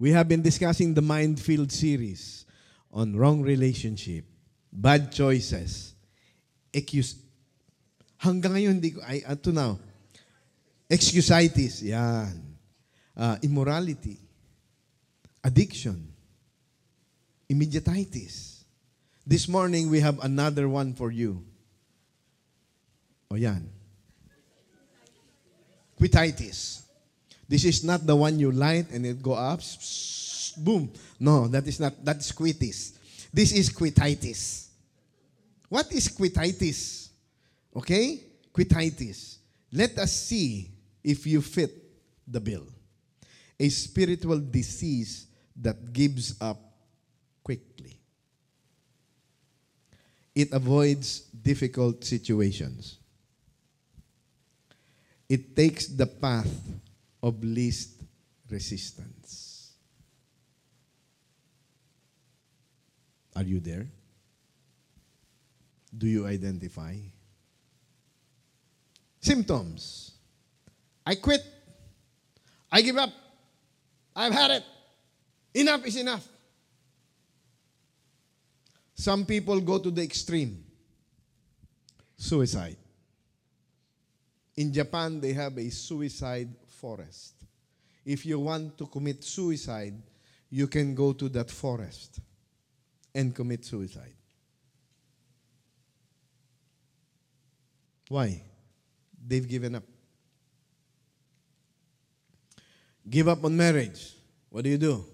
We have been discussing the Mindfield series on wrong relationship, bad choices, excuse. Hanggang ngayon, hindi ko, I, up to now, excusitis, yan. Uh, immorality, addiction, immediatitis. This morning, we have another one for you. O yan. Quititis. This is not the one you light and it go up, boom. No, that is not, that is quitis. This is quititis. What is quititis? Okay? Quititis. Let us see if you fit the bill. A spiritual disease that gives up quickly. It avoids difficult situations. It takes the path of least resistance. Are you there? Do you identify? Symptoms. I quit. I give up. I've had it. Enough is enough. Some people go to the extreme suicide. In Japan, they have a suicide forest. If you want to commit suicide, you can go to that forest and commit suicide. Why? They've given up. Give up on marriage. What do you do?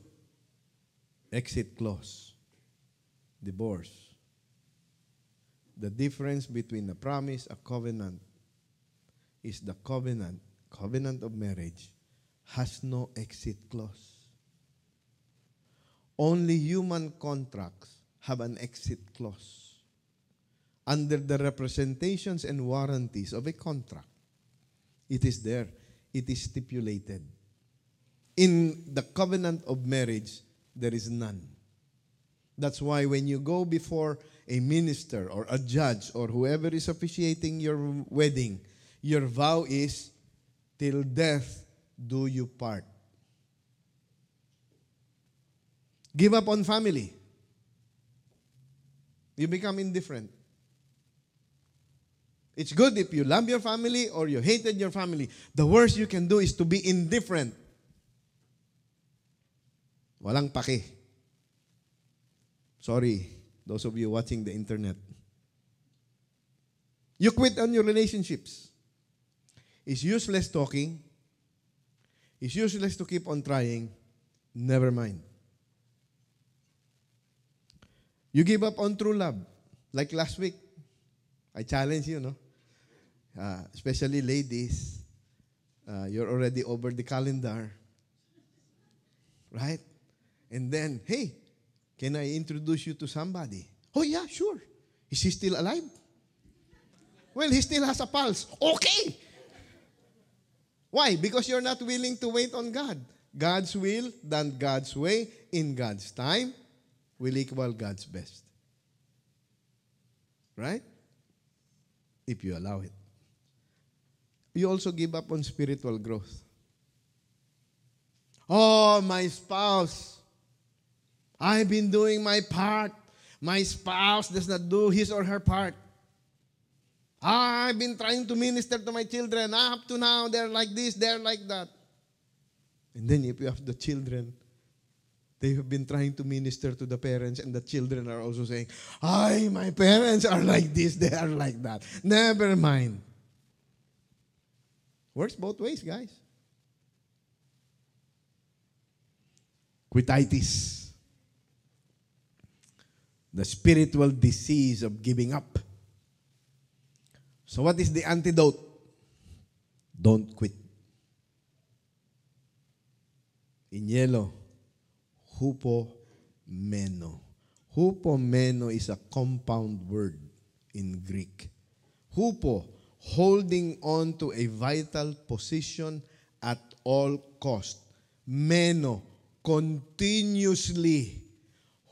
Exit clause. Divorce. The difference between a promise, a covenant, is the covenant, covenant of marriage, has no exit clause. Only human contracts have an exit clause. Under the representations and warranties of a contract, it is there, it is stipulated. In the covenant of marriage, there is none. That's why when you go before a minister or a judge or whoever is officiating your wedding, your vow is, till death do you part. Give up on family. You become indifferent. It's good if you love your family or you hated your family. The worst you can do is to be indifferent. Walang pake. Sorry, those of you watching the internet. You quit on your relationships. It's useless talking. It's useless to keep on trying. Never mind. You give up on true love. Like last week, I challenge you, no? Uh, especially ladies. Uh, you're already over the calendar. Right? And then, hey, can I introduce you to somebody? Oh, yeah, sure. Is he still alive? Well, he still has a pulse. Okay. Why? Because you're not willing to wait on God. God's will, done God's way, in God's time, will equal God's best. Right? If you allow it. You also give up on spiritual growth. Oh, my spouse. I've been doing my part. My spouse does not do his or her part. I've been trying to minister to my children. Up to now, they're like this, they're like that. And then if you have the children, they have been trying to minister to the parents, and the children are also saying, Ay, my parents are like this, they are like that. Never mind. Works both ways, guys. Quititis. The spiritual disease of giving up. So what is the antidote? Don't quit. In yellow, Hupo meno is a compound word in Greek. Hupo, holding on to a vital position at all cost. Meno, continuously.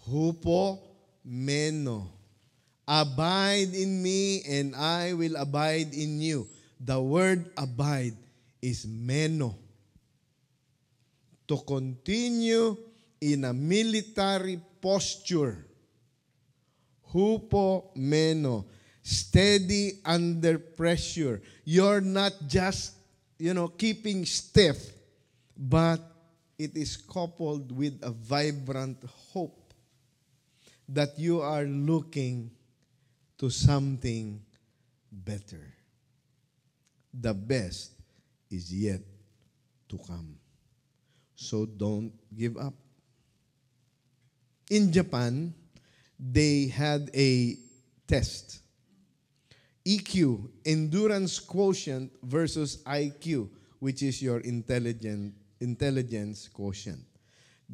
Hupo, meno Abide in me, and I will abide in you. The word abide is meno. to continue in a military posture. Hupo meno. Steady under pressure. You're not just, you know, keeping stiff, but it is coupled with a vibrant hope that you are looking to something better. The best is yet to come. So don't give up. In Japan, they had a test. EQ, endurance quotient versus IQ, which is your intelligent, intelligence quotient.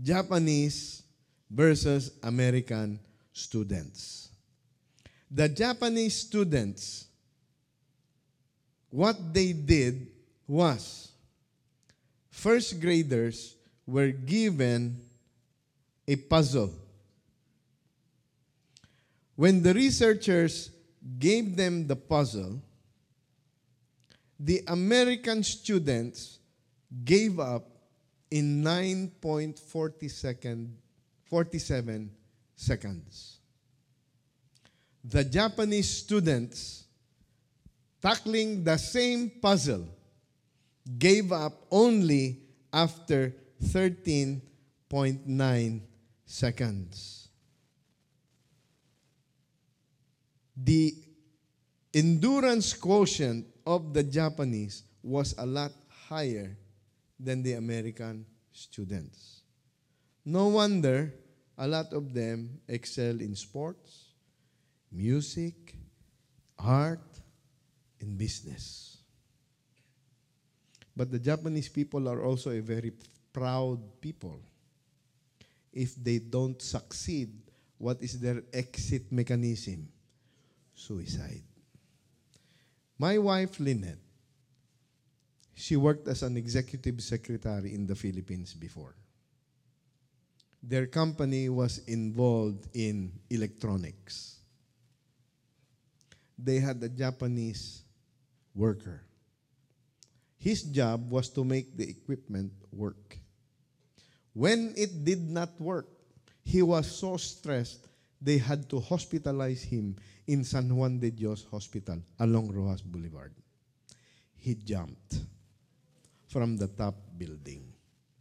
Japanese versus American students. The Japanese students, what they did was first graders were given a puzzle. When the researchers gave them the puzzle, the American students gave up in 9.47 seconds. The Japanese students tackling the same puzzle gave up only after 13.9 seconds. The endurance quotient of the Japanese was a lot higher than the American students. No wonder a lot of them excel in sports, music, art, and business. But the Japanese people are also a very proud people. If they don't succeed, what is their exit mechanism? Suicide. My wife, Lynette, she worked as an executive secretary in the Philippines before. Their company was involved in electronics. They had a Japanese worker. His job was to make the equipment work. When it did not work, he was so stressed they had to hospitalize him in San Juan de Dios Hospital along Roxas Boulevard. He jumped from the top building,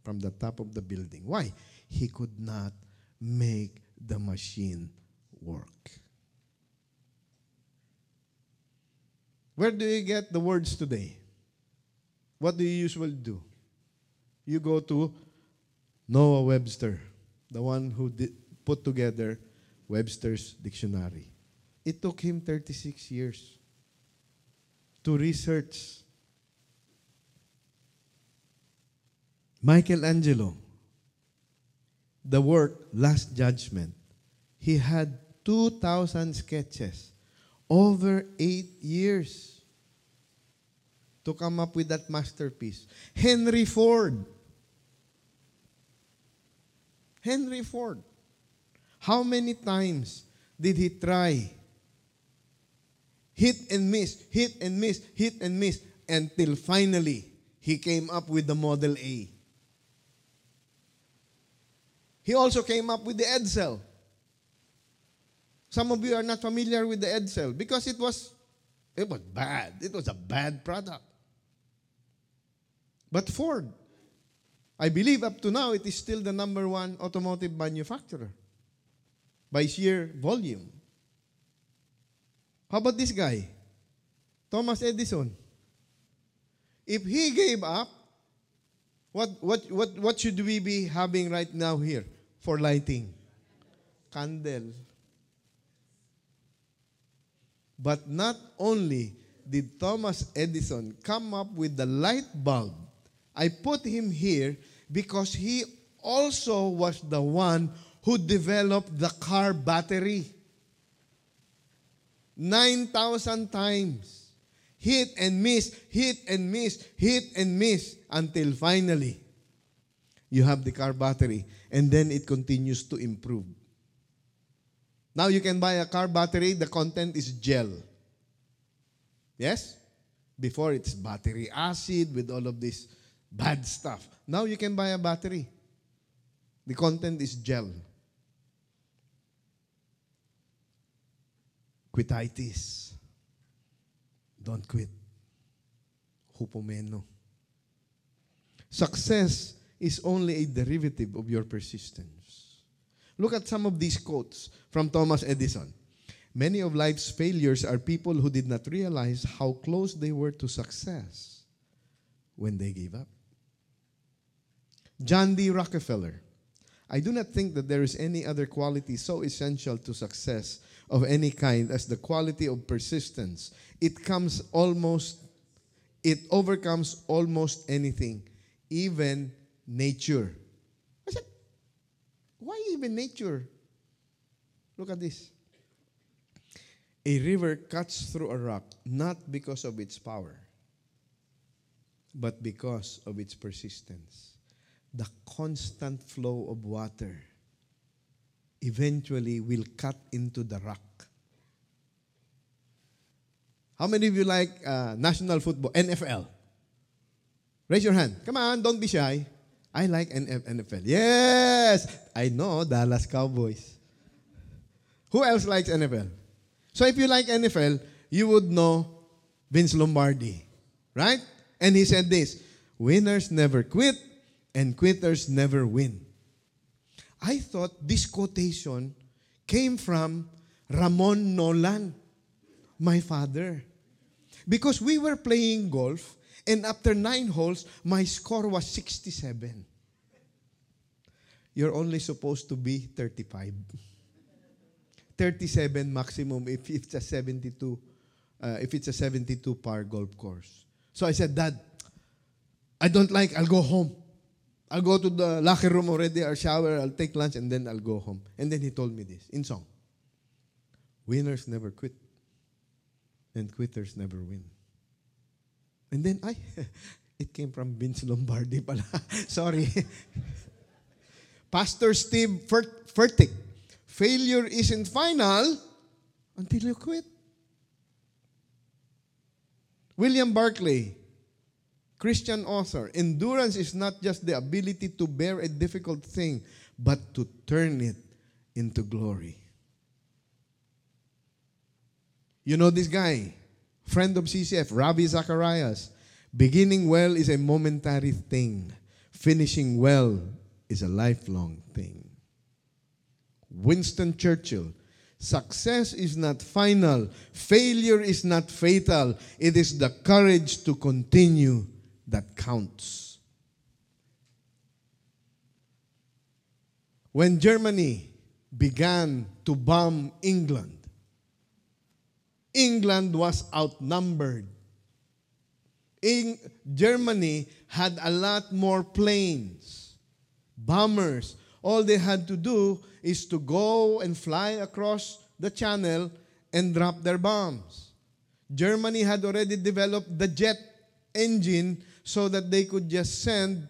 from the top of the building. Why? He could not make the machine work. Where do you get the words today? What do you usually do? You go to Noah Webster, the one who did, put together Webster's dictionary. It took him 36 years to research. Michelangelo, the work Last Judgment, he had 2,000 sketches over eight years to come up with that masterpiece. Henry Ford. Henry Ford. How many times did he try? Hit and miss, hit and miss, hit and miss, until finally he came up with the Model A. He also came up with the Edsel. Some of you are not familiar with the Edsel because it was it was bad. It was a bad product. But Ford, I believe up to now it is still the number one automotive manufacturer by sheer volume. How about this guy? Thomas Edison. If he gave up, what, what, what, what should we be having right now here for lighting? Candle. But not only did Thomas Edison come up with the light bulb, I put him here because he also was the one who developed the car battery. 9,000 times. Hit and miss, hit and miss, hit and miss until finally you have the car battery and then it continues to improve. Now you can buy a car battery, the content is gel. Yes? Before it's battery acid with all of this bad stuff. Now you can buy a battery. The content is gel. Quititis. Don't quit. Hupomeno. Success is only a derivative of your persistence. Look at some of these quotes from Thomas Edison. Many of life's failures are people who did not realize how close they were to success when they gave up. John D. Rockefeller. I do not think that there is any other quality so essential to success of any kind as the quality of persistence. It comes almost, it overcomes almost anything, even nature. I said, why even nature? Look at this. A river cuts through a rock not because of its power, but because of its persistence. The constant flow of water eventually will cut into the rock. How many of you like uh, national football, NFL? Raise your hand. Come on, don't be shy. I like NFL. Yes, I know Dallas Cowboys. Who else likes NFL? So if you like NFL, you would know Vince Lombardi, right? And he said this winners never quit, and quitters never win. I thought this quotation came from Ramon Nolan, my father. Because we were playing golf, and after nine holes, my score was 67. You're only supposed to be 35. 37 maximum if it's a 72 uh, if it's a 72 par golf course. So I said, Dad, I don't like, I'll go home. I'll go to the locker room already, I'll shower, I'll take lunch, and then I'll go home. And then he told me this in song Winners never quit, and quitters never win. And then I, it came from Vince Lombardi pala. Sorry. Pastor Steve Furtick Failure isn't final until you quit. William Barclay, Christian author, endurance is not just the ability to bear a difficult thing, but to turn it into glory. You know this guy, friend of CCF, Ravi Zacharias. Beginning well is a momentary thing, finishing well is a lifelong thing. Winston Churchill. Success is not final. Failure is not fatal. It is the courage to continue that counts. When Germany began to bomb England, England was outnumbered. In Germany had a lot more planes, bombers. All they had to do is to go and fly across the channel and drop their bombs. Germany had already developed the jet engine so that they could just send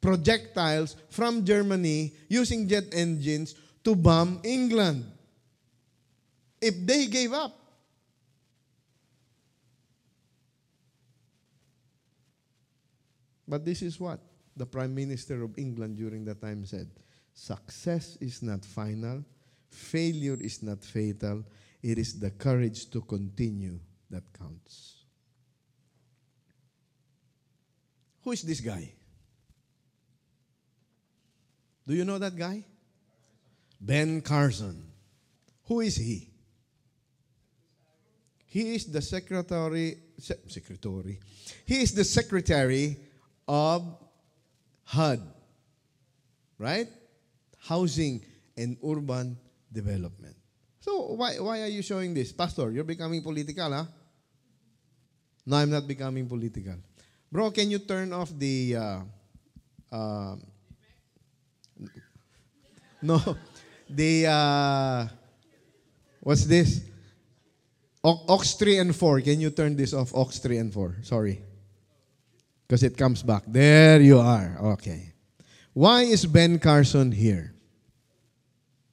projectiles from Germany using jet engines to bomb England. If they gave up, But this is what the Prime Minister of England during that time said. Success is not final, failure is not fatal. It is the courage to continue that counts. Who is this guy? Do you know that guy? Ben Carson. Who is he? He is the secretary, secretary. He is the secretary of HUD. Right? Housing, and urban development. So why, why are you showing this? Pastor, you're becoming political, huh? No, I'm not becoming political. Bro, can you turn off the... Uh, uh, no, the... Uh, what's this? Ox 3 and 4. Can you turn this off? Ox 3 and 4. Sorry. Because it comes back. There you are. Okay. Why is Ben Carson here?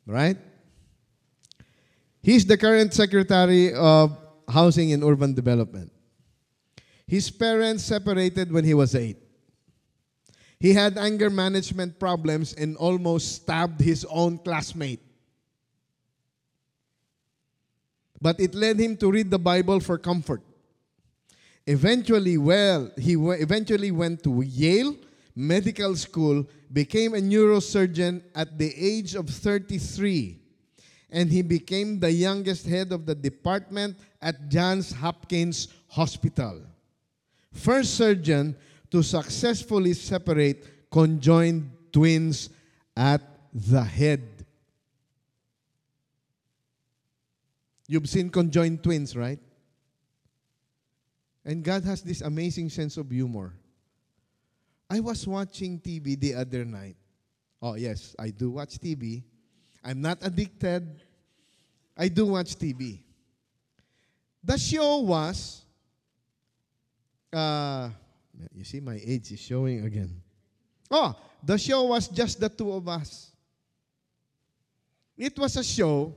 Right? He's the current Secretary of Housing and Urban Development. His parents separated when he was eight. He had anger management problems and almost stabbed his own classmate. But it led him to read the Bible for comfort. Eventually, well, he eventually went to Yale Medical School, became a neurosurgeon at the age of 33, and he became the youngest head of the department at Johns Hopkins Hospital. First surgeon to successfully separate conjoined twins at the head. You've seen conjoined twins, right? And God has this amazing sense of humor. I was watching TV the other night. Oh, yes, I do watch TV. I'm not addicted. I do watch TV. The show was, uh, you see, my age is showing again. Oh, the show was just the two of us. It was a show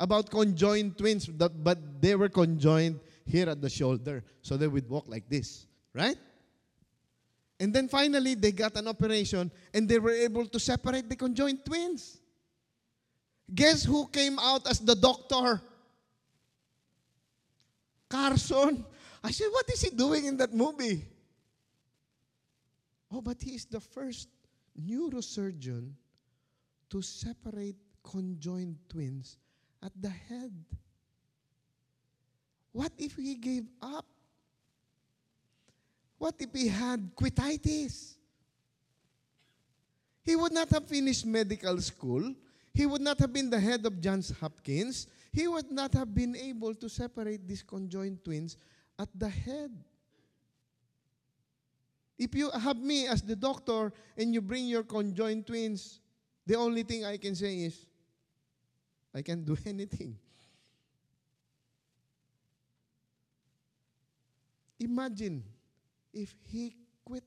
about conjoined twins, but they were conjoined here at the shoulder. So they would walk like this, right? And then finally, they got an operation and they were able to separate the conjoined twins. Guess who came out as the doctor? Carson. I said, What is he doing in that movie? Oh, but he is the first neurosurgeon to separate conjoined twins at the head. What if he gave up? What if he had quititis? He would not have finished medical school. He would not have been the head of Johns Hopkins. He would not have been able to separate these conjoined twins at the head. If you have me as the doctor and you bring your conjoined twins, the only thing I can say is, I can't do anything. Imagine if he quit.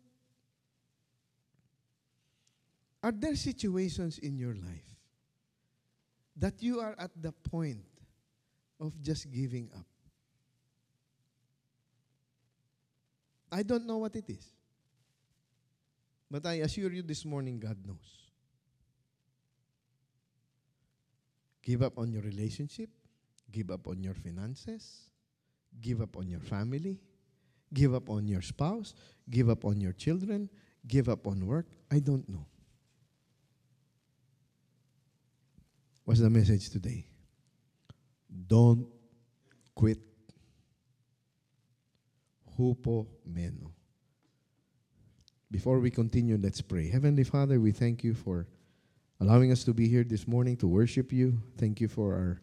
Are there situations in your life that you are at the point of just giving up? I don't know what it is. But I assure you this morning, God knows. Give up on your relationship, give up on your finances, give up on your family, give up on your spouse, give up on your children, give up on work. I don't know. What's the message today? Don't quit. Hupo meno. Before we continue, let's pray. Heavenly Father, we thank you for allowing us to be here this morning to worship you. Thank you for our,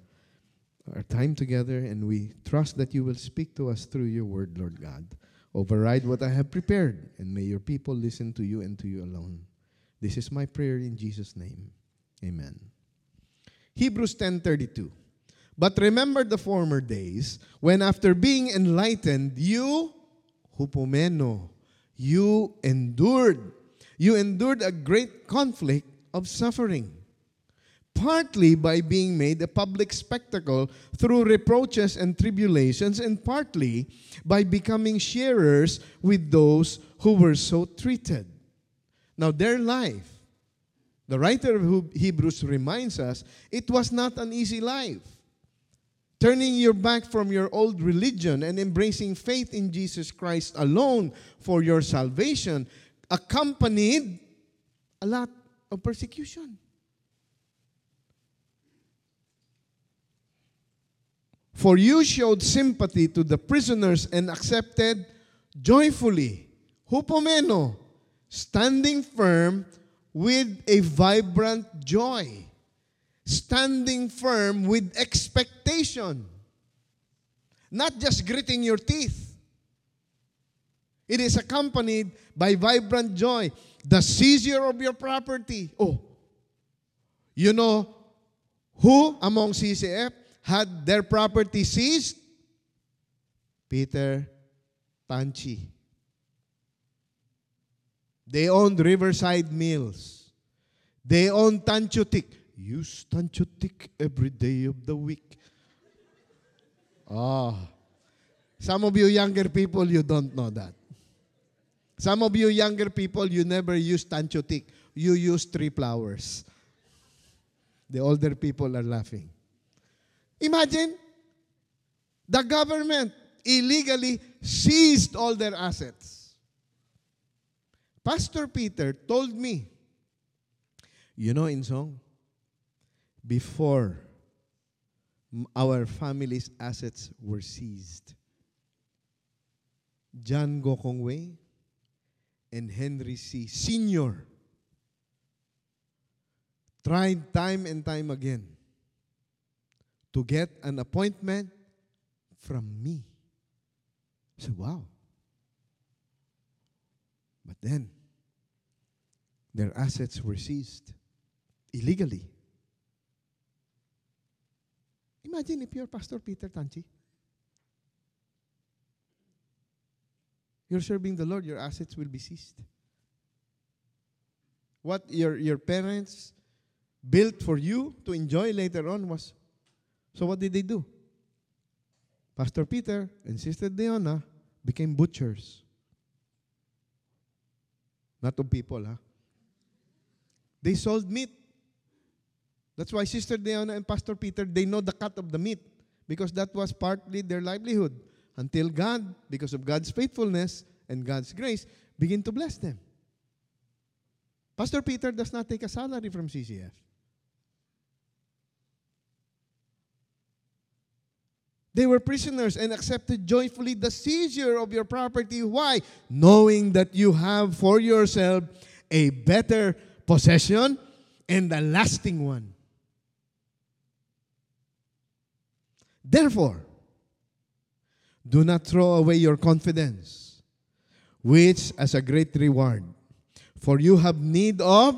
our time together, and we trust that you will speak to us through your word, Lord God. Override what I have prepared, and may your people listen to you and to you alone. This is my prayer in Jesus' name. Amen. Hebrews 10:32. But remember the former days when after being enlightened you hupomeno you endured. You endured a great conflict of suffering, partly by being made a public spectacle through reproaches and tribulations, and partly by becoming sharers with those who were so treated. Now, their life, the writer of Hebrews reminds us, it was not an easy life turning your back from your old religion and embracing faith in Jesus Christ alone for your salvation, accompanied a lot of persecution. For you showed sympathy to the prisoners and accepted joyfully, hupomeno, standing firm with a vibrant joy standing firm with expectation. Not just gritting your teeth. It is accompanied by vibrant joy. The seizure of your property. Oh, you know who among CCF had their property seized? Peter Tanchi. They owned Riverside Mills. They owned Tanchutik. You Tanchutik every day of the week. Ah. Some of you younger people, you don't know that. Some of you younger people, you never use Tanchutik. You use three flowers. The older people are laughing. Imagine the government illegally seized all their assets. Pastor Peter told me, you know, in song, before our family's assets were seized, John Gokongwei and Henry Sy Sr. tried time and time again to get an appointment from me. I said, wow. But then, their assets were seized illegally. Imagine if you're Pastor Peter Tanchi. You're serving the Lord, your assets will be seized. What your, your parents built for you to enjoy later on was. So, what did they do? Pastor Peter and Sister Diana became butchers. Not of people, huh? They sold meat. That's why Sister Diana and Pastor Peter, they know the cut of the meat because that was partly their livelihood until God, because of God's faithfulness and God's grace, begin to bless them. Pastor Peter does not take a salary from CCF. They were prisoners and accepted joyfully the seizure of your property. Why? Knowing that you have for yourself a better possession and a lasting one. Therefore, do not throw away your confidence, which as a great reward. For you have need of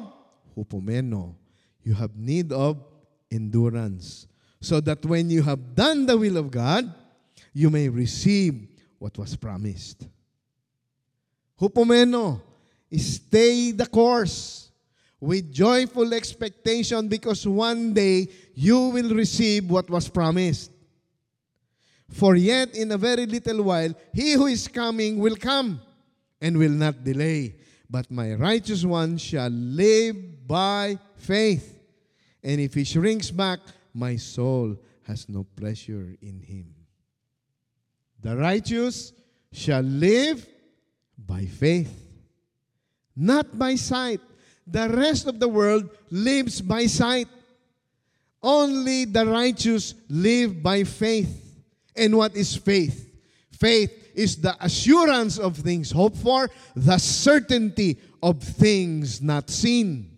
hupomeno. You have need of endurance so that when you have done the will of God, you may receive what was promised. Hupomeno, stay the course with joyful expectation because one day you will receive what was promised. For yet in a very little while, he who is coming will come and will not delay. But my righteous one shall live by faith. And if he shrinks back, my soul has no pleasure in him. The righteous shall live by faith, not by sight. The rest of the world lives by sight. Only the righteous live by faith. And what is faith? Faith is the assurance of things hoped for, the certainty of things not seen.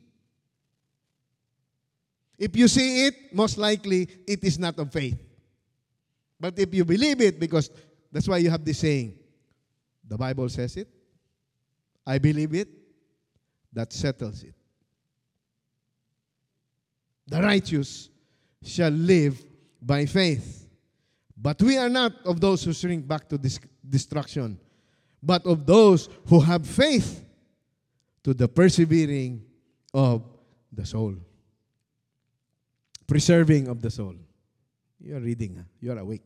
If you see it, most likely it is not of faith. But if you believe it, because that's why you have this saying, the Bible says it, I believe it, that settles it. The righteous shall live by faith. But we are not of those who shrink back to destruction, but of those who have faith to the persevering of the soul preserving of the soul. You are reading, huh? you are awake.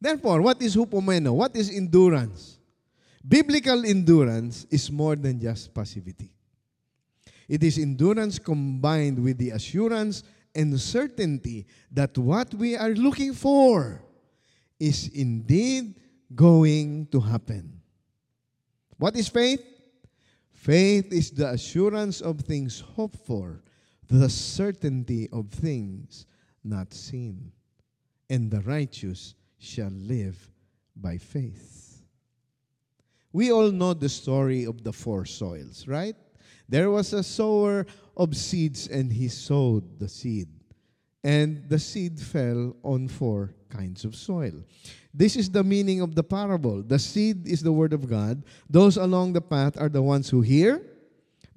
Therefore, what is hupomeno? What is endurance? Biblical endurance is more than just passivity. It is endurance combined with the assurance and certainty that what we are looking for is indeed going to happen. What is faith? Faith is the assurance of things hoped for the certainty of things not seen, and the righteous shall live by faith. We all know the story of the four soils, right? There was a sower of seeds, and he sowed the seed. And the seed fell on four kinds of soil. This is the meaning of the parable. The seed is the word of God. Those along the path are the ones who hear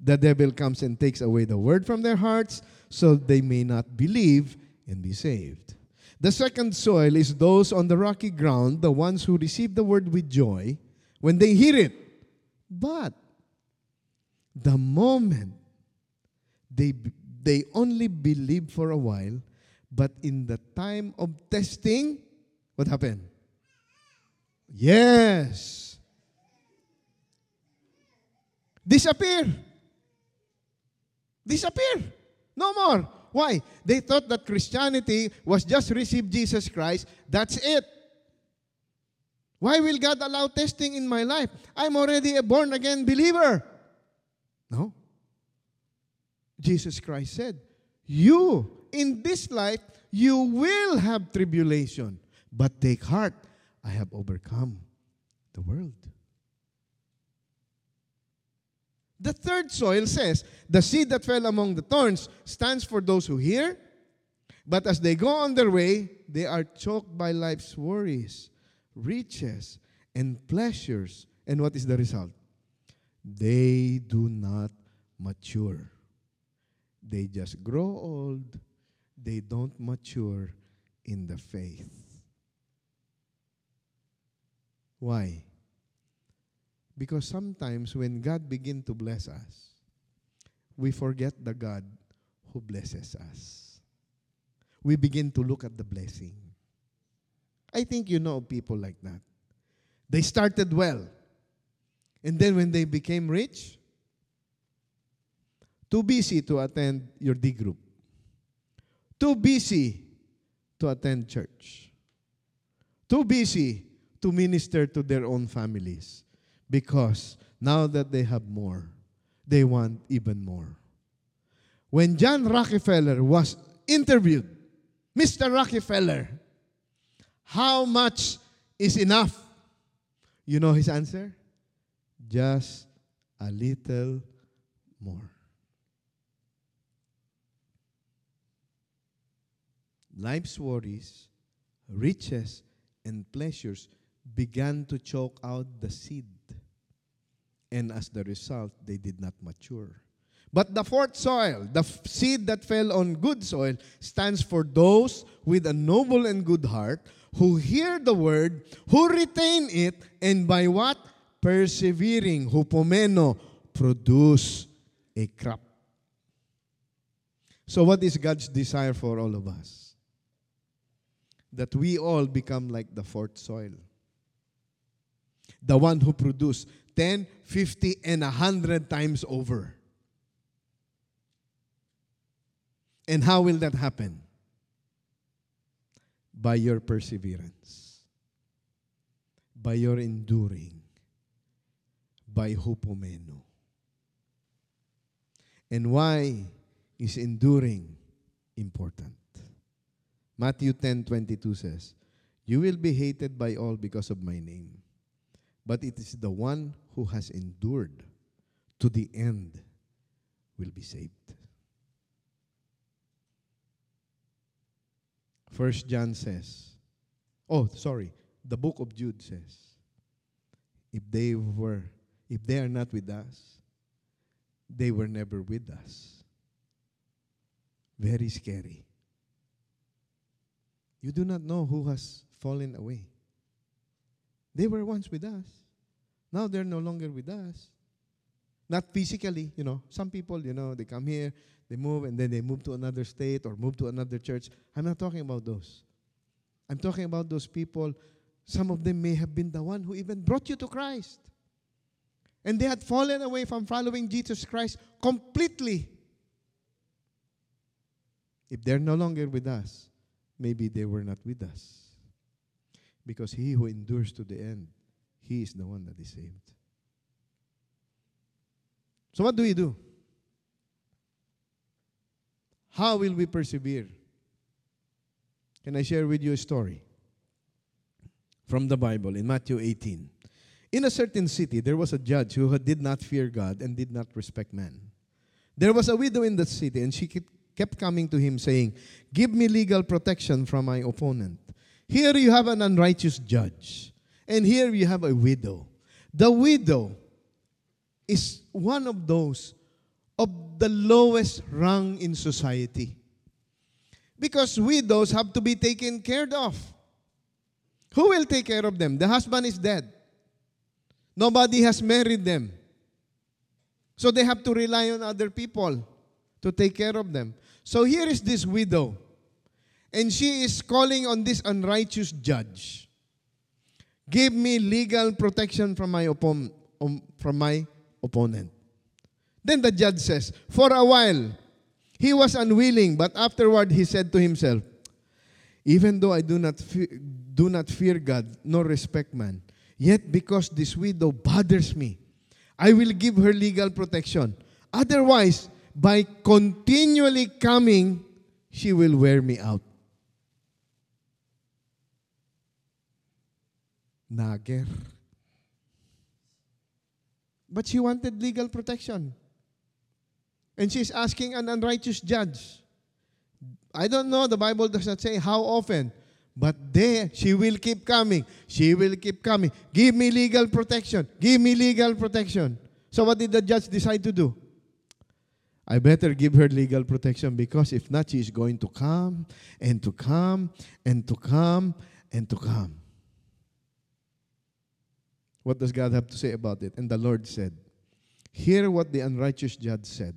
the devil comes and takes away the word from their hearts so they may not believe and be saved. The second soil is those on the rocky ground, the ones who receive the word with joy when they hear it. But the moment they, they only believe for a while, but in the time of testing, what happened? Yes. disappear. Disappear. No more. Why? They thought that Christianity was just receive Jesus Christ, that's it. Why will God allow testing in my life? I'm already a born again believer. No. Jesus Christ said, You, in this life, you will have tribulation. But take heart, I have overcome the world. The third soil says, The seed that fell among the thorns stands for those who hear, but as they go on their way, they are choked by life's worries, riches, and pleasures. And what is the result? They do not mature. They just grow old. They don't mature in the faith. Why? Because sometimes when God begin to bless us, we forget the God who blesses us. We begin to look at the blessing. I think you know people like that. They started well. And then when they became rich, too busy to attend your D group. Too busy to attend church. Too busy to minister to their own families because now that they have more, they want even more. When John Rockefeller was interviewed, Mr. Rockefeller, how much is enough? You know his answer? Just a little more. Life's worries, riches, and pleasures began to choke out the seed. And as the result, they did not mature. But the fourth soil, the f- seed that fell on good soil, stands for those with a noble and good heart who hear the word, who retain it, and by what? Persevering, hupomeno, produce a crop. So, what is God's desire for all of us? That we all become like the fourth soil the one who produced 10, 50, and 100 times over. And how will that happen? By your perseverance, by your enduring, by hupomeno. And why is enduring important? Matthew 10:22 says, "You will be hated by all because of my name." But it is the one who has endured to the end will be saved. First John says, oh, sorry, the book of Jude says, if they were, if they are not with us, they were never with us. Very scary. You do not know who has fallen away. They were once with us. Now they're no longer with us. Not physically, you know. Some people, you know, they come here, they move, and then they move to another state or move to another church. I'm not talking about those. I'm talking about those people. Some of them may have been the one who even brought you to Christ. And they had fallen away from following Jesus Christ completely. If they're no longer with us, maybe they were not with us. Because he who endures to the end, he is the one that is saved. So, what do we do? How will we persevere? Can I share with you a story from the Bible in Matthew 18? In a certain city, there was a judge who did not fear God and did not respect man. There was a widow in that city, and she kept coming to him saying, Give me legal protection from my opponent. Here you have an unrighteous judge, and here you have a widow. The widow is one of those of the lowest rung in society. Because widows have to be taken care of. Who will take care of them? The husband is dead. Nobody has married them. So they have to rely on other people to take care of them. So here is this widow and she is calling on this unrighteous judge. Give me legal protection from my, um, from my opponent. Then the judge says, For a while he was unwilling, but afterward he said to himself, Even though I do not fear, do not fear God nor respect man, yet because this widow bothers me, I will give her legal protection. Otherwise, by continually coming, she will wear me out. Nager. But she wanted legal protection. And she's asking an unrighteous judge. I don't know, the Bible does not say how often, but there she will keep coming. She will keep coming. Give me legal protection. Give me legal protection. So what did the judge decide to do? I better give her legal protection because if not, she is going to come and to come and to come and to come. What does God have to say about it? And the Lord said, Hear what the unrighteous judge said.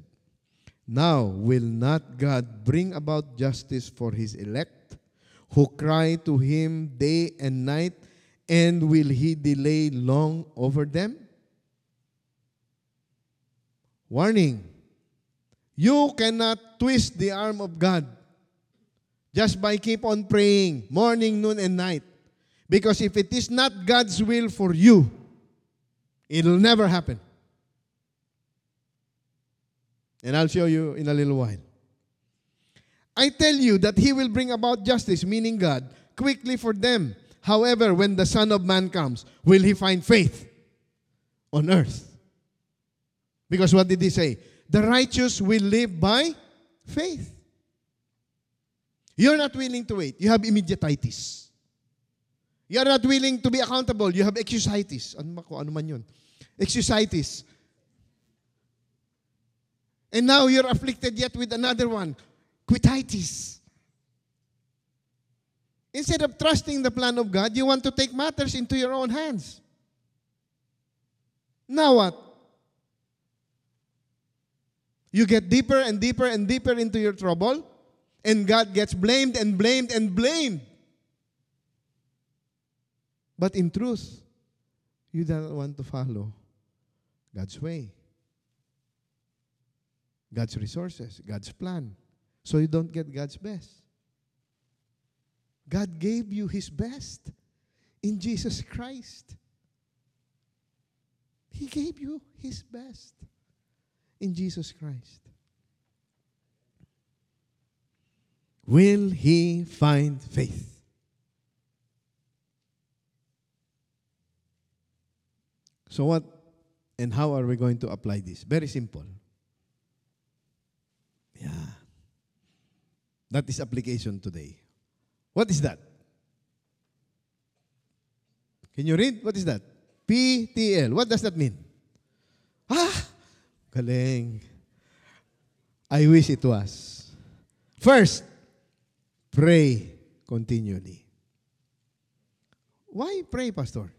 Now will not God bring about justice for his elect who cry to him day and night, and will he delay long over them? Warning you cannot twist the arm of God just by keep on praying morning, noon, and night. Because if it is not God's will for you, it'll never happen. And I'll show you in a little while. I tell you that he will bring about justice, meaning God, quickly for them. However, when the Son of Man comes, will he find faith on earth? Because what did he say? The righteous will live by faith. You're not willing to wait. You have immediatitis. You're not willing to be accountable. You have excusitis. Ano, ano man yun? Excusitis. And now you're afflicted yet with another one, quititis. Instead of trusting the plan of God, you want to take matters into your own hands. Now what? You get deeper and deeper and deeper into your trouble, and God gets blamed and blamed and blamed. But in truth, you don't want to follow God's way. God's resources, God's plan. So you don't get God's best. God gave you His best in Jesus Christ. He gave you His best in Jesus Christ. Will He find faith? So, what and how are we going to apply this? Very simple. Yeah. That is application today. What is that? Can you read? What is that? PTL. What does that mean? Ah, galing. I wish it was. First, pray continually. Why pray, Pastor?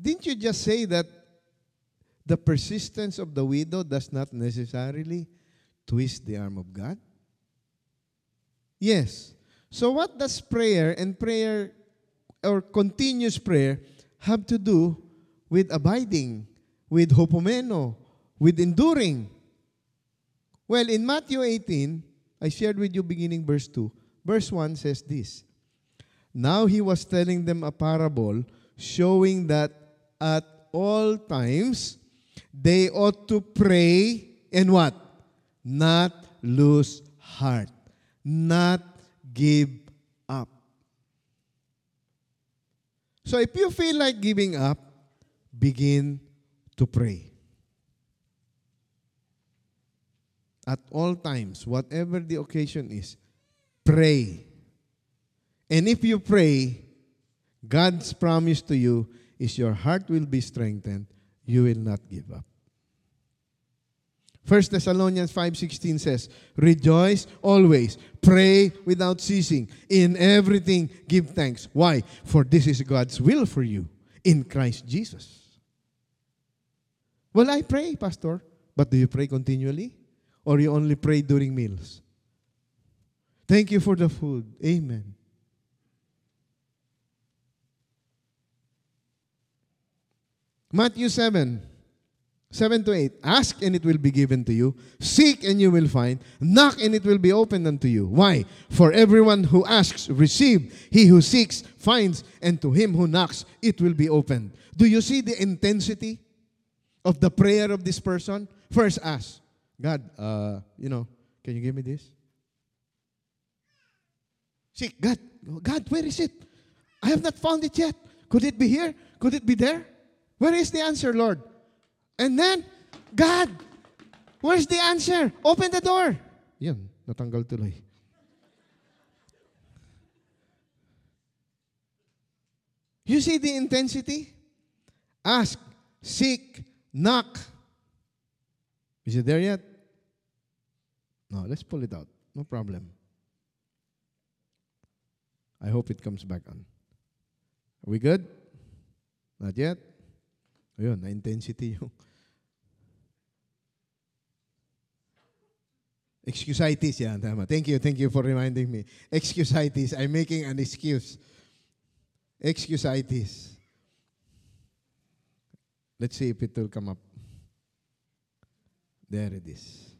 Didn't you just say that the persistence of the widow does not necessarily twist the arm of God? Yes. So, what does prayer and prayer or continuous prayer have to do with abiding, with hupomeno, with enduring? Well, in Matthew 18, I shared with you beginning verse 2. Verse 1 says this Now he was telling them a parable showing that at all times they ought to pray and what? Not lose heart. Not give up. So if you feel like giving up, begin to pray. At all times, whatever the occasion is, pray. And if you pray, God's promise to you is your heart will be strengthened you will not give up. 1 Thessalonians 5:16 says, "Rejoice always, pray without ceasing, in everything give thanks." Why? For this is God's will for you in Christ Jesus. Well, I pray, pastor, but do you pray continually or you only pray during meals? Thank you for the food. Amen. Matthew 7, 7 to 8. Ask and it will be given to you. Seek and you will find. Knock and it will be opened unto you. Why? For everyone who asks, receive. He who seeks, finds. And to him who knocks, it will be opened. Do you see the intensity of the prayer of this person? First, ask God, uh, you know, can you give me this? Seek, God, God, where is it? I have not found it yet. Could it be here? Could it be there? Where is the answer, Lord? And then, God, where's the answer? Open the door. Yan, natanggal tuloy. You see the intensity? Ask, seek, knock. Is it there yet? No, let's pull it out. No problem. I hope it comes back on. Are we good? Not yet? Ayun, na-intensity yung... Excusitis, yan, tama. Thank you, thank you for reminding me. Excusitis, I'm making an excuse. Excusitis. Let's see if it will come up. There it is.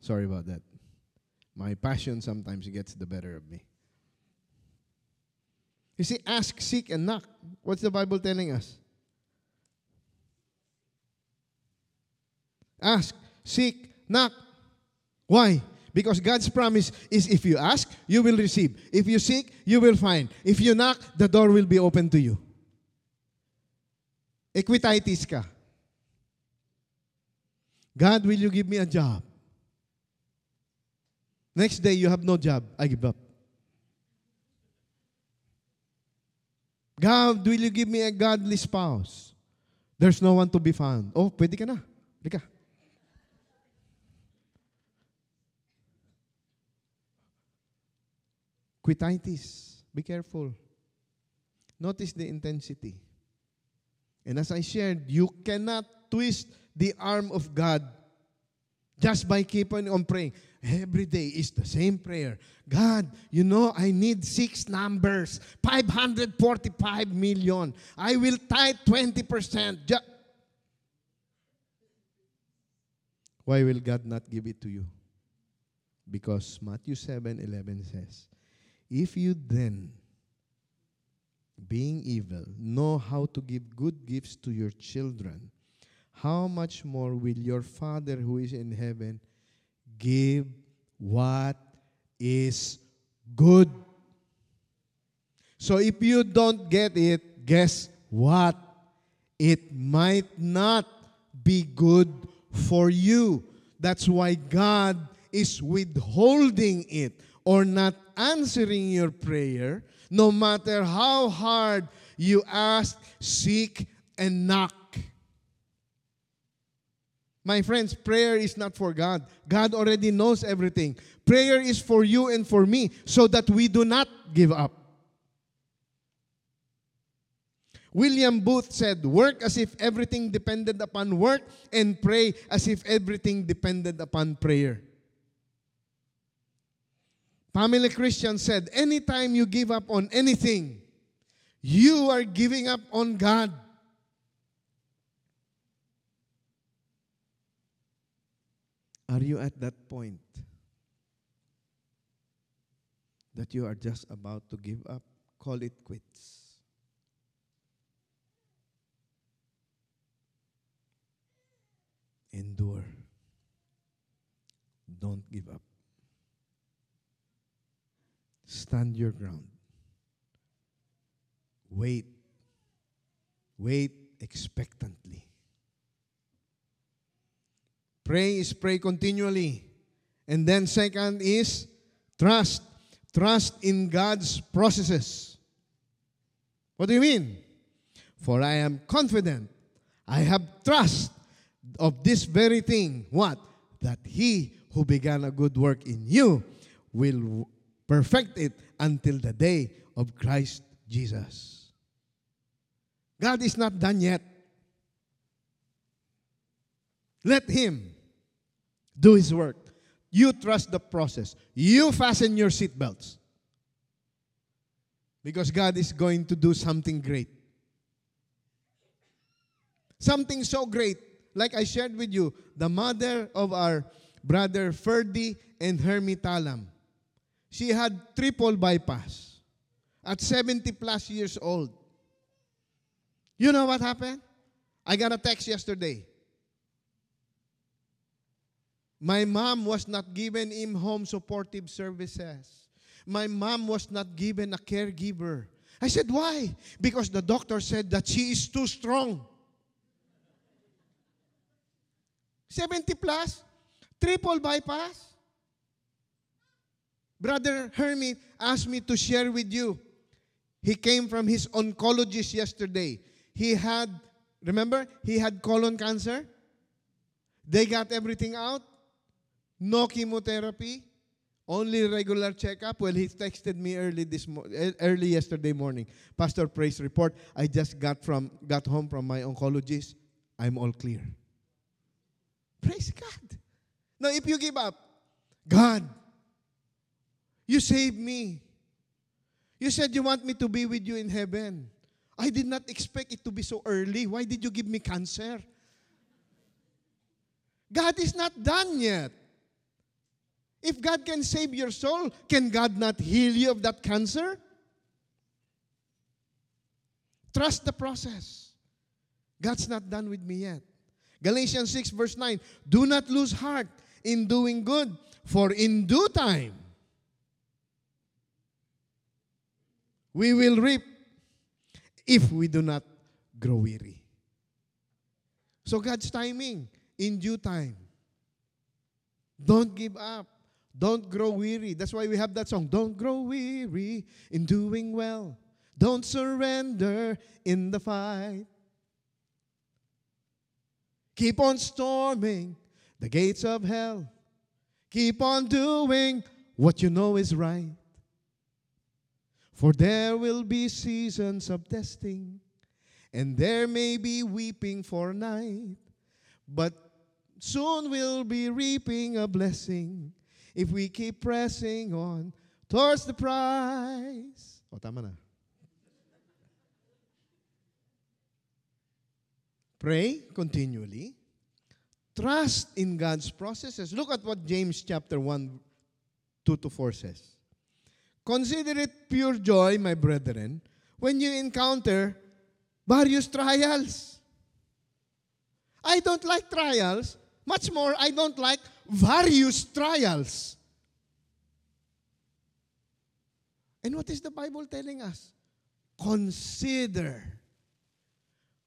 Sorry about that. My passion sometimes gets the better of me. You see, ask, seek, and knock. What's the Bible telling us? Ask, seek, knock. Why? Because God's promise is if you ask, you will receive. If you seek, you will find. If you knock, the door will be open to you. Equititis ka. God, will you give me a job? Next day, you have no job. I give up. God, will you give me a godly spouse? There's no one to be found. Oh, pwede ka na. Pwede ka. Quititis. Be careful. Notice the intensity. And as I shared, you cannot twist the arm of God just by keeping on praying. Every day is the same prayer. God, you know, I need six numbers 545 million. I will tithe 20%. Ju- Why will God not give it to you? Because Matthew 7 11 says, If you then, being evil, know how to give good gifts to your children, how much more will your Father who is in heaven give what is good? So if you don't get it, guess what? It might not be good for you. That's why God is withholding it or not answering your prayer, no matter how hard you ask, seek, and knock. My friends, prayer is not for God. God already knows everything. Prayer is for you and for me so that we do not give up. William Booth said, Work as if everything depended upon work, and pray as if everything depended upon prayer. Family Christian said, Anytime you give up on anything, you are giving up on God. Are you at that point that you are just about to give up? Call it quits. Endure. Don't give up. Stand your ground. Wait. Wait expectantly. Pray is pray continually. And then second is trust. Trust in God's processes. What do you mean? For I am confident, I have trust of this very thing. What? That he who began a good work in you will perfect it until the day of Christ Jesus. God is not done yet. Let him do his work. You trust the process. You fasten your seatbelts. Because God is going to do something great. Something so great, like I shared with you, the mother of our brother Ferdi and Hermie Talam. She had triple bypass at 70 plus years old. You know what happened? I got a text yesterday. My mom was not given in home supportive services. My mom was not given a caregiver. I said, Why? Because the doctor said that she is too strong. 70 plus, triple bypass. Brother Hermie asked me to share with you. He came from his oncologist yesterday. He had, remember, he had colon cancer. They got everything out. No chemotherapy. Only regular checkup. Well, he texted me early this mo- early yesterday morning. Pastor praise report. I just got from got home from my oncologist. I'm all clear. Praise God. Now, if you give up, God, you saved me. You said you want me to be with you in heaven. I did not expect it to be so early. Why did you give me cancer? God is not done yet. If God can save your soul, can God not heal you of that cancer? Trust the process. God's not done with me yet. Galatians 6, verse 9 Do not lose heart in doing good, for in due time we will reap if we do not grow weary. So, God's timing, in due time. Don't give up. Don't grow weary. That's why we have that song. Don't grow weary in doing well. Don't surrender in the fight. Keep on storming the gates of hell. Keep on doing what you know is right. For there will be seasons of testing, and there may be weeping for a night, but soon we'll be reaping a blessing if we keep pressing on towards the prize. O, tama na. Pray continually. Trust in God's processes. Look at what James chapter 1, 2 to 4 says. Consider it pure joy, my brethren, when you encounter various trials. I don't like trials. Much more, I don't like various trials. And what is the Bible telling us? Consider.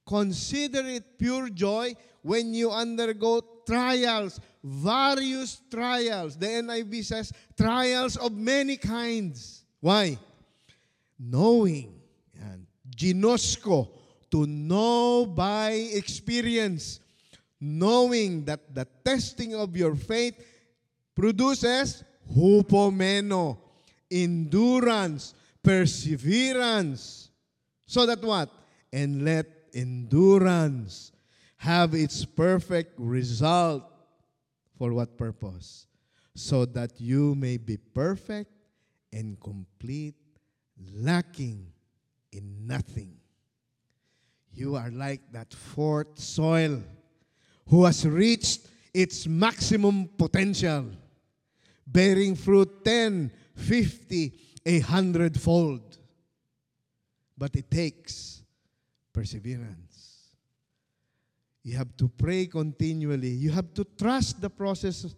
Consider it pure joy when you undergo trials, various trials. The NIV says, trials of many kinds. Why? Knowing, and ginosko, to know by experience, knowing that the testing of your faith produces hupomeno, endurance, perseverance. So that what? And let endurance have its perfect result. For what purpose? So that you may be perfect and complete, lacking in nothing. You are like that fourth soil who has reached its maximum potential, bearing fruit 10, 50, a hundredfold. But it takes perseverance. You have to pray continually. You have to trust the process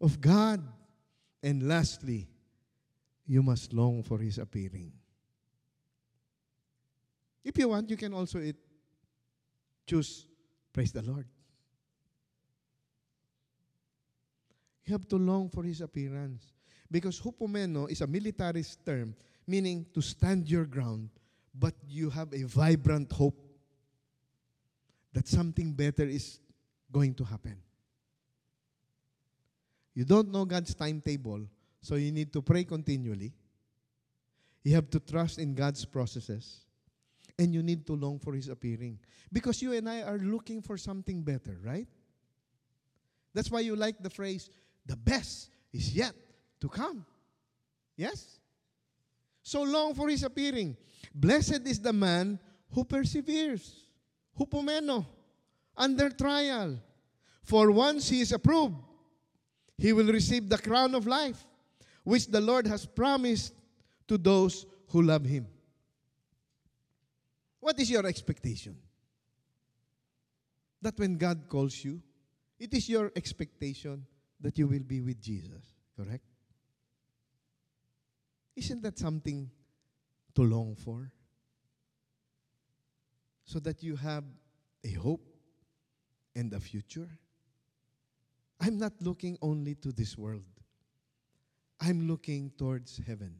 of God. And lastly, you must long for His appearing. If you want, you can also eat, choose praise the Lord. You have to long for His appearance. Because hupomeno is a militarist term, meaning to stand your ground, but you have a vibrant hope that something better is going to happen. You don't know God's timetable, so you need to pray continually. You have to trust in God's processes. And you need to long for His appearing. Because you and I are looking for something better, right? That's why you like the phrase, the best is yet to come. Yes? So long for His appearing. Blessed is the man who perseveres. Hupomeno. under trial. For once he is approved, he will receive the crown of life, which the Lord has promised to those who love him. What is your expectation? That when God calls you, it is your expectation that you will be with Jesus, correct? Isn't that something to long for? So that you have a hope and a future? I'm not looking only to this world. I'm looking towards heaven.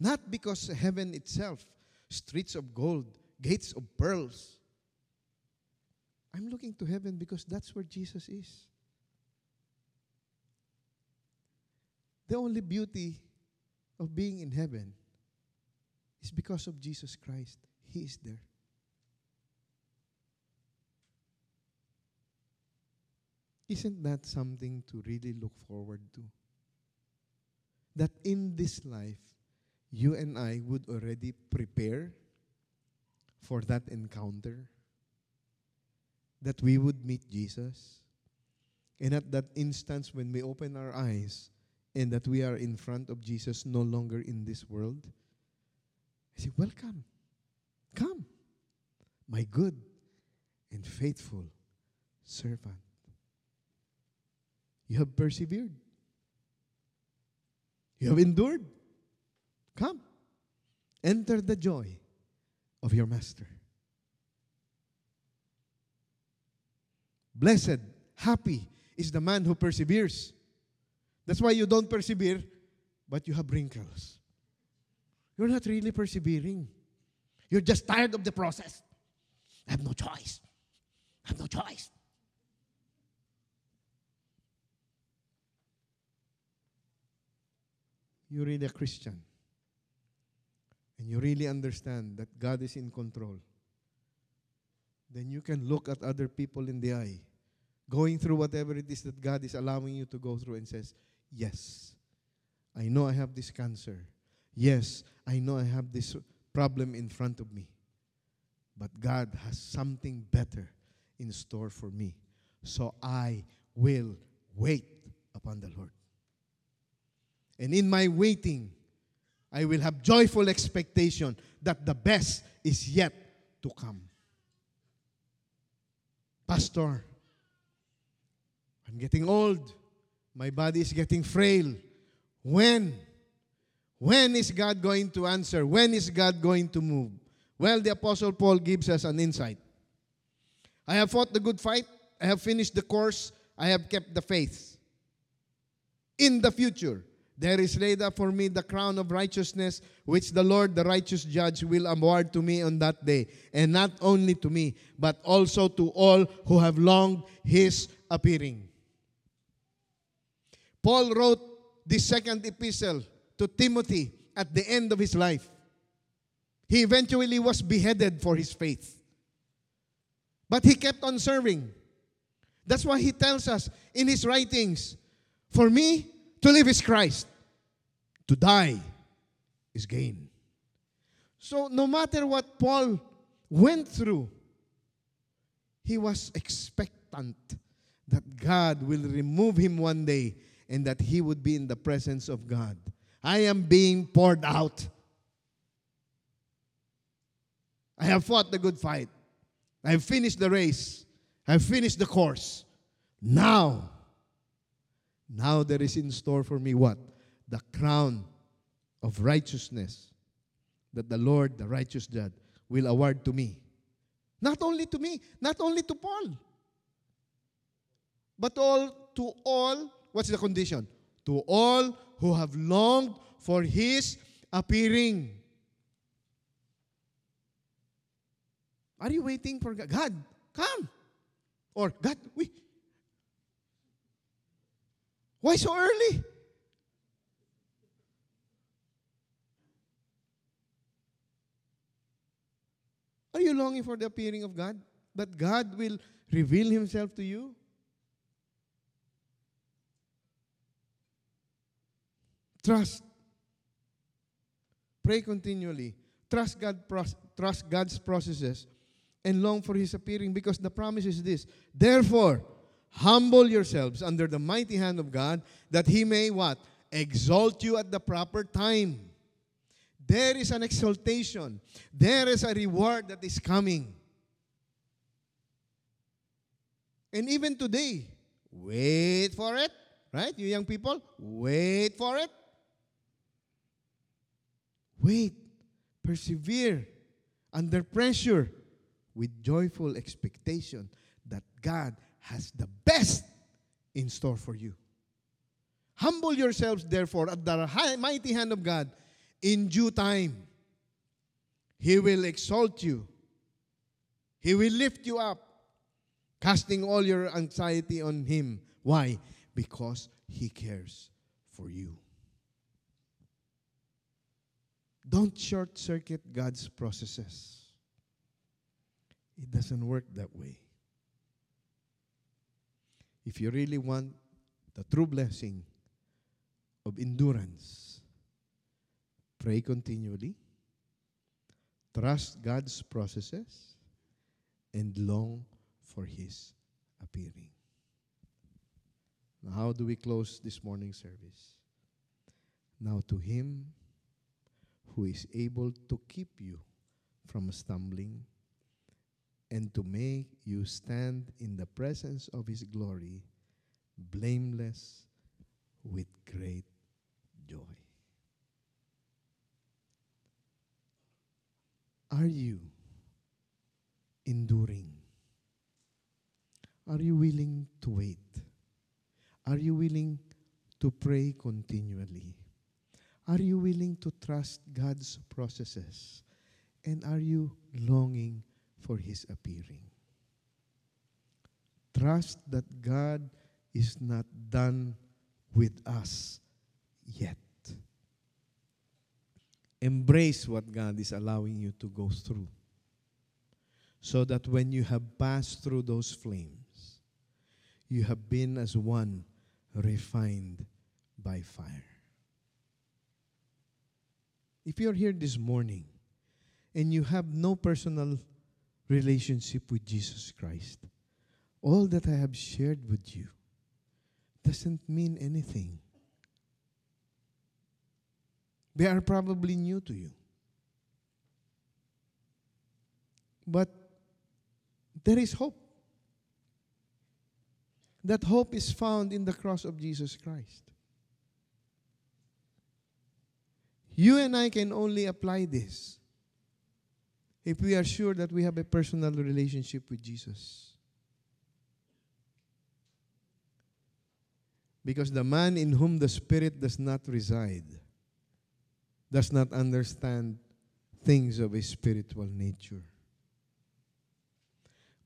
Not because heaven itself, streets of gold, gates of pearls. I'm looking to heaven because that's where Jesus is. The only beauty of being in heaven is because of Jesus Christ. He is there. Isn't that something to really look forward to? That in this life, you and I would already prepare for that encounter. That we would meet Jesus. And at that instance, when we open our eyes and that we are in front of Jesus, no longer in this world, I say, Welcome. Come, my good and faithful servant. You have persevered. You have endured. Come. Enter the joy of your master. Blessed, happy is the man who perseveres. That's why you don't persevere, but you have wrinkles. You're not really persevering. You're just tired of the process. I have no choice. I have no choice. you're really a Christian and you really understand that God is in control, then you can look at other people in the eye, going through whatever it is that God is allowing you to go through, and says, Yes, I know I have this cancer. Yes, I know I have this problem in front of me. But God has something better in store for me. So I will wait upon the Lord. And in my waiting, I will have joyful expectation that the best is yet to come. Pastor, I'm getting old. My body is getting frail. When? When is God going to answer? When is God going to move? Well, the Apostle Paul gives us an insight. I have fought the good fight. I have finished the course. I have kept the faith. In the future, there is laid up for me the crown of righteousness, which the Lord, the righteous judge, will award to me on that day. And not only to me, but also to all who have longed his appearing. Paul wrote the second epistle to Timothy at the end of his life. He eventually was beheaded for his faith. But he kept on serving. That's why he tells us in his writings, For me, to live is Christ. To die is gain. So no matter what Paul went through, he was expectant that God will remove him one day and that he would be in the presence of God. I am being poured out. I have fought the good fight. I have finished the race. I have finished the course. Now, now there is in store for me what? The crown of righteousness that the Lord, the righteous judge, will award to me. Not only to me, not only to Paul, but all to all, what's the condition? To all who have longed for his appearing. Are you waiting for God? God, come. Or God, we, why so early? Are you longing for the appearing of God? That God will reveal Himself to you? Trust. Pray continually. Trust, God, trust God's processes and long for his appearing because the promise is this. Therefore, humble yourselves under the mighty hand of God that he may what? Exalt you at the proper time. There is an exaltation. There is a reward that is coming. And even today, wait for it. Right? You young people, wait for it. Wait. Persevere under pressure with joyful expectation that God has the best in store for you. Humble yourselves, therefore, at the high, mighty hand of God in due time. He will exalt you, He will lift you up, casting all your anxiety on Him. Why? Because He cares for you. Don't short circuit God's processes. It doesn't work that way. If you really want the true blessing of endurance, pray continually, trust God's processes, and long for His appearing. Now, how do we close this morning service? Now, to Him who is able to keep you from stumbling and to make you stand in the presence of His glory, blameless with great joy. Are you enduring? Are you willing to wait? Are you willing to pray continually? Are you willing to trust God's processes? And are you longing for His appearing? Trust that God is not done with us yet. Embrace what God is allowing you to go through. So that when you have passed through those flames, you have been as one refined by fire. If you're here this morning and you have no personal relationship with Jesus Christ, all that I have shared with you doesn't mean anything. They are probably new to you. But there is hope. That hope is found in the cross of Jesus Christ. You and I can only apply this if we are sure that we have a personal relationship with Jesus. Because the man in whom the Spirit does not reside does not understand things of a spiritual nature.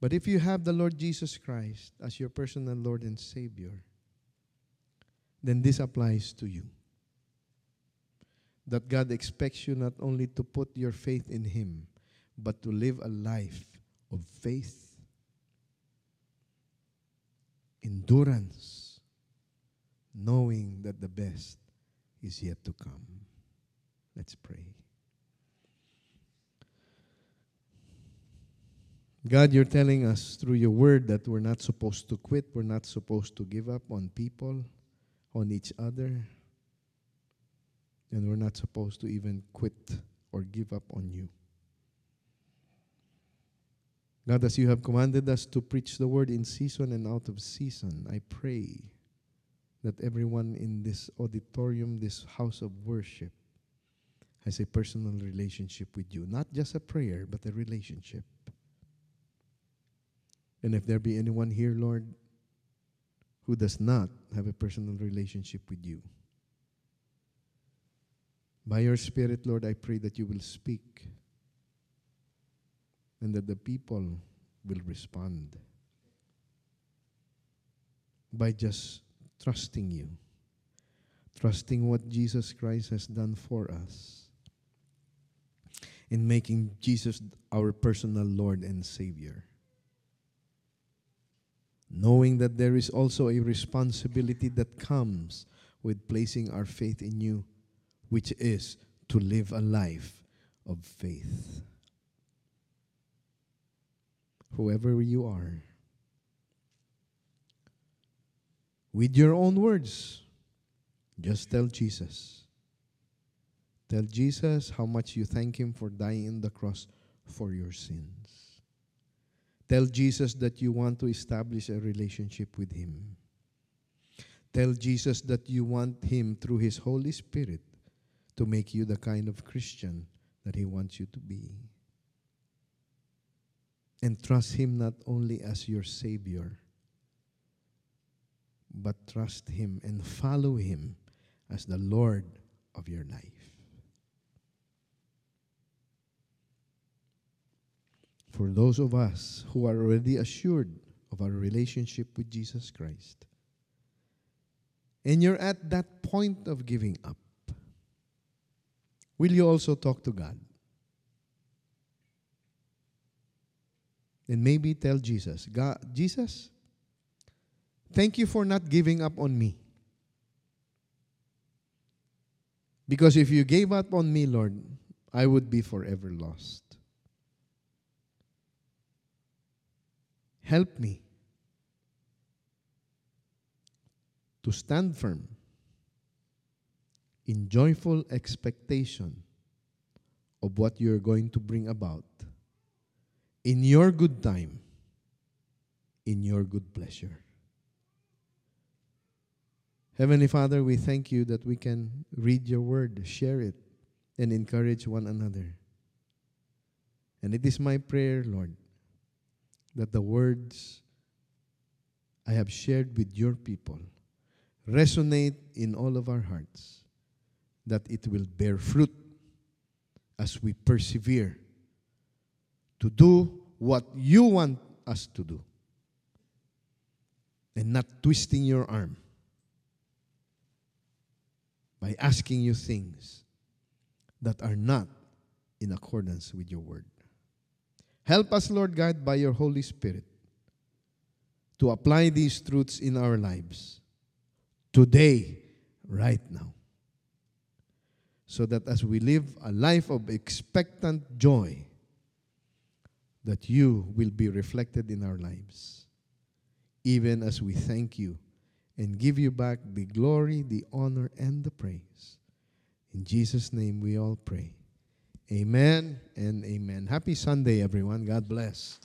But if you have the Lord Jesus Christ as your personal Lord and Savior, then this applies to you that God expects you not only to put your faith in Him, but to live a life of faith, endurance, knowing that the best is yet to come. Let's pray. God, you're telling us through your word that we're not supposed to quit, we're not supposed to give up on people, on each other, and we're not supposed to even quit or give up on you. God, as you have commanded us to preach the word in season and out of season, I pray that everyone in this auditorium, this house of worship, has a personal relationship with you. Not just a prayer, but a relationship. And if there be anyone here, Lord, who does not have a personal relationship with you, by your Spirit, Lord, I pray that you will speak and that the people will respond by just trusting you, trusting what Jesus Christ has done for us, in making Jesus our personal Lord and Savior. Knowing that there is also a responsibility that comes with placing our faith in you which is to live a life of faith. whoever you are. With your own words, just tell Jesus. Tell Jesus how much you thank Him for dying on the cross for your sins. Tell Jesus that you want to establish a relationship with Him. Tell Jesus that you want Him through His Holy Spirit to make you the kind of Christian that He wants you to be. And trust Him not only as your Savior, but trust Him and follow Him as the Lord of your life. For those of us who are already assured of our relationship with Jesus Christ, and you're at that point of giving up, will you also talk to God? And maybe tell Jesus, God, Jesus, thank you for not giving up on me. Because if you gave up on me, Lord, I would be forever lost. Help me to stand firm in joyful expectation of what you're going to bring about in your good time, in your good pleasure. Heavenly Father, we thank you that we can read your word, share it, and encourage one another. And it is my prayer, Lord, that the words I have shared with your people resonate in all of our hearts, that it will bear fruit as we persevere to do what you want us to do and not twisting your arm by asking you things that are not in accordance with your word. Help us, Lord God, by your Holy Spirit to apply these truths in our lives today, right now. So that as we live a life of expectant joy, that you will be reflected in our lives, even as we thank you and give you back the glory, the honor, and the praise. In Jesus' name we all pray. Amen and amen. Happy Sunday, everyone. God bless.